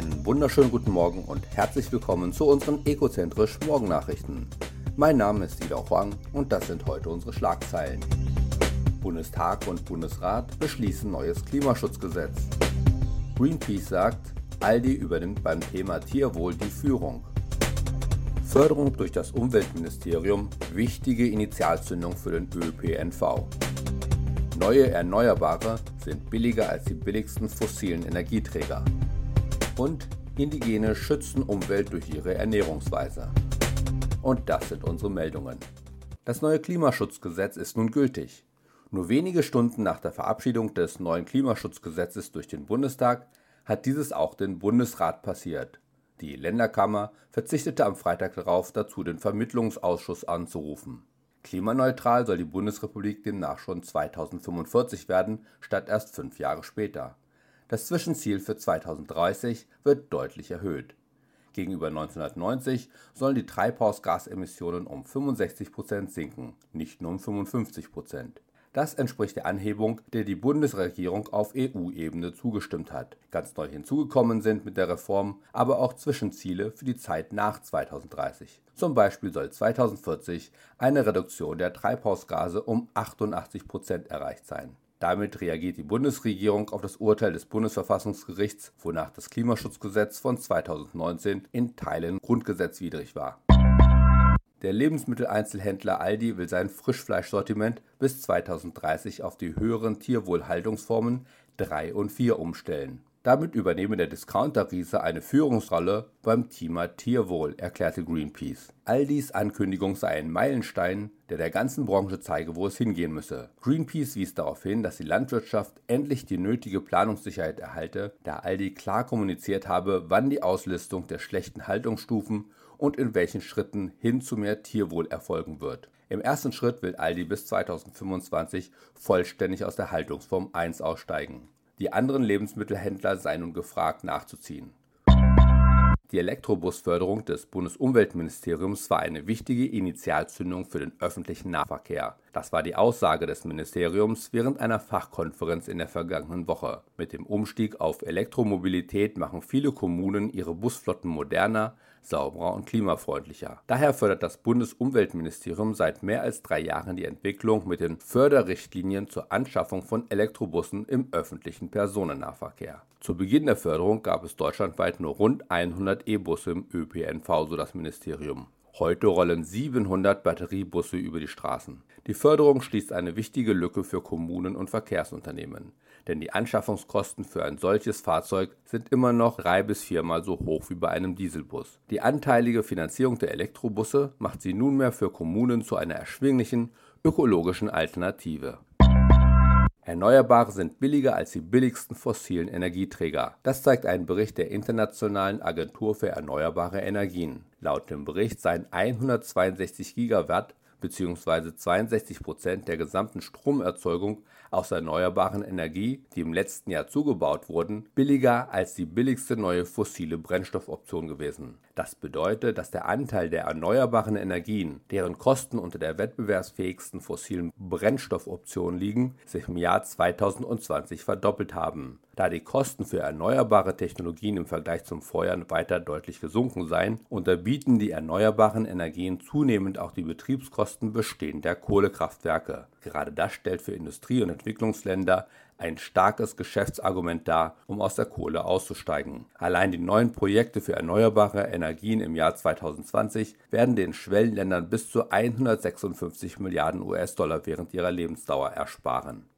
Einen wunderschönen guten Morgen und herzlich willkommen zu unseren Ecozentrisch Morgennachrichten. Mein Name ist Ida Huang und das sind heute unsere Schlagzeilen. Bundestag und Bundesrat beschließen neues Klimaschutzgesetz. Greenpeace sagt, Aldi übernimmt beim Thema Tierwohl die Führung. Förderung durch das Umweltministerium, wichtige Initialzündung für den ÖPNV. Neue Erneuerbare sind billiger als die billigsten fossilen Energieträger. Und Indigene schützen Umwelt durch ihre Ernährungsweise. Und das sind unsere Meldungen. Das neue Klimaschutzgesetz ist nun gültig. Nur wenige Stunden nach der Verabschiedung des neuen Klimaschutzgesetzes durch den Bundestag hat dieses auch den Bundesrat passiert. Die Länderkammer verzichtete am Freitag darauf, dazu den Vermittlungsausschuss anzurufen. Klimaneutral soll die Bundesrepublik demnach schon 2045 werden, statt erst fünf Jahre später. Das Zwischenziel für 2030 wird deutlich erhöht. Gegenüber 1990 sollen die Treibhausgasemissionen um 65 Prozent sinken, nicht nur um 55 Prozent. Das entspricht der Anhebung, der die Bundesregierung auf EU-Ebene zugestimmt hat. Ganz neu hinzugekommen sind mit der Reform aber auch Zwischenziele für die Zeit nach 2030. Zum Beispiel soll 2040 eine Reduktion der Treibhausgase um 88 Prozent erreicht sein. Damit reagiert die Bundesregierung auf das Urteil des Bundesverfassungsgerichts, wonach das Klimaschutzgesetz von 2019 in Teilen grundgesetzwidrig war. Der Lebensmitteleinzelhändler Aldi will sein Frischfleischsortiment bis 2030 auf die höheren Tierwohlhaltungsformen 3 und 4 umstellen. Damit übernehme der Discounter-Riese eine Führungsrolle beim Thema Tierwohl, erklärte Greenpeace. Aldis Ankündigung sei ein Meilenstein, der der ganzen Branche zeige, wo es hingehen müsse. Greenpeace wies darauf hin, dass die Landwirtschaft endlich die nötige Planungssicherheit erhalte, da Aldi klar kommuniziert habe, wann die Auslistung der schlechten Haltungsstufen und in welchen Schritten hin zu mehr Tierwohl erfolgen wird. Im ersten Schritt will Aldi bis 2025 vollständig aus der Haltungsform 1 aussteigen. Die anderen Lebensmittelhändler seien nun gefragt nachzuziehen. Die Elektrobusförderung des Bundesumweltministeriums war eine wichtige Initialzündung für den öffentlichen Nahverkehr. Das war die Aussage des Ministeriums während einer Fachkonferenz in der vergangenen Woche. Mit dem Umstieg auf Elektromobilität machen viele Kommunen ihre Busflotten moderner, sauberer und klimafreundlicher. Daher fördert das Bundesumweltministerium seit mehr als drei Jahren die Entwicklung mit den Förderrichtlinien zur Anschaffung von Elektrobussen im öffentlichen Personennahverkehr. Zu Beginn der Förderung gab es deutschlandweit nur rund 100 E-Busse im ÖPNV, so das Ministerium. Heute rollen 700 Batteriebusse über die Straßen. Die Förderung schließt eine wichtige Lücke für Kommunen und Verkehrsunternehmen, denn die Anschaffungskosten für ein solches Fahrzeug sind immer noch drei bis viermal so hoch wie bei einem Dieselbus. Die anteilige Finanzierung der Elektrobusse macht sie nunmehr für Kommunen zu einer erschwinglichen ökologischen Alternative. Erneuerbare sind billiger als die billigsten fossilen Energieträger. Das zeigt ein Bericht der Internationalen Agentur für Erneuerbare Energien. Laut dem Bericht seien 162 Gigawatt bzw. 62 Prozent der gesamten Stromerzeugung aus erneuerbaren Energie, die im letzten Jahr zugebaut wurden, billiger als die billigste neue fossile Brennstoffoption gewesen. Das bedeutet, dass der Anteil der erneuerbaren Energien, deren Kosten unter der wettbewerbsfähigsten fossilen Brennstoffoption liegen, sich im Jahr 2020 verdoppelt haben. Da die Kosten für erneuerbare Technologien im Vergleich zum Vorjahr weiter deutlich gesunken seien, unterbieten die erneuerbaren Energien zunehmend auch die Betriebskosten bestehender Kohlekraftwerke. Gerade das stellt für Industrie- und Entwicklungsländer ein starkes Geschäftsargument dar, um aus der Kohle auszusteigen. Allein die neuen Projekte für erneuerbare Energien im Jahr 2020 werden den Schwellenländern bis zu 156 Milliarden US-Dollar während ihrer Lebensdauer ersparen.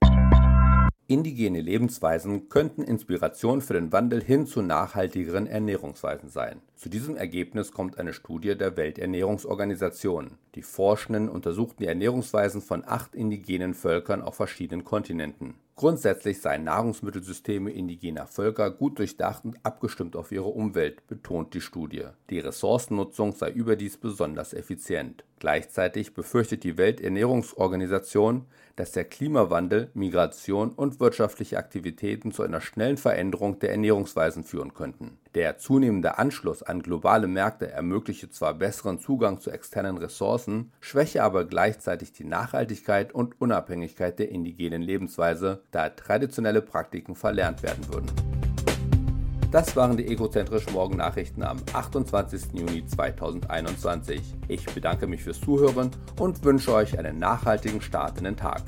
Indigene Lebensweisen könnten Inspiration für den Wandel hin zu nachhaltigeren Ernährungsweisen sein. Zu diesem Ergebnis kommt eine Studie der Welternährungsorganisation. Die Forschenden untersuchten die Ernährungsweisen von acht indigenen Völkern auf verschiedenen Kontinenten. Grundsätzlich seien Nahrungsmittelsysteme indigener Völker gut durchdacht und abgestimmt auf ihre Umwelt, betont die Studie. Die Ressourcennutzung sei überdies besonders effizient. Gleichzeitig befürchtet die Welternährungsorganisation, dass der Klimawandel, Migration und wirtschaftliche Aktivitäten zu einer schnellen Veränderung der Ernährungsweisen führen könnten. Der zunehmende Anschluss an globale Märkte ermögliche zwar besseren Zugang zu externen Ressourcen, schwäche aber gleichzeitig die Nachhaltigkeit und Unabhängigkeit der indigenen Lebensweise, da traditionelle Praktiken verlernt werden würden. Das waren die Egozentrisch Morgen Nachrichten am 28. Juni 2021. Ich bedanke mich fürs Zuhören und wünsche euch einen nachhaltigen Start in den Tag.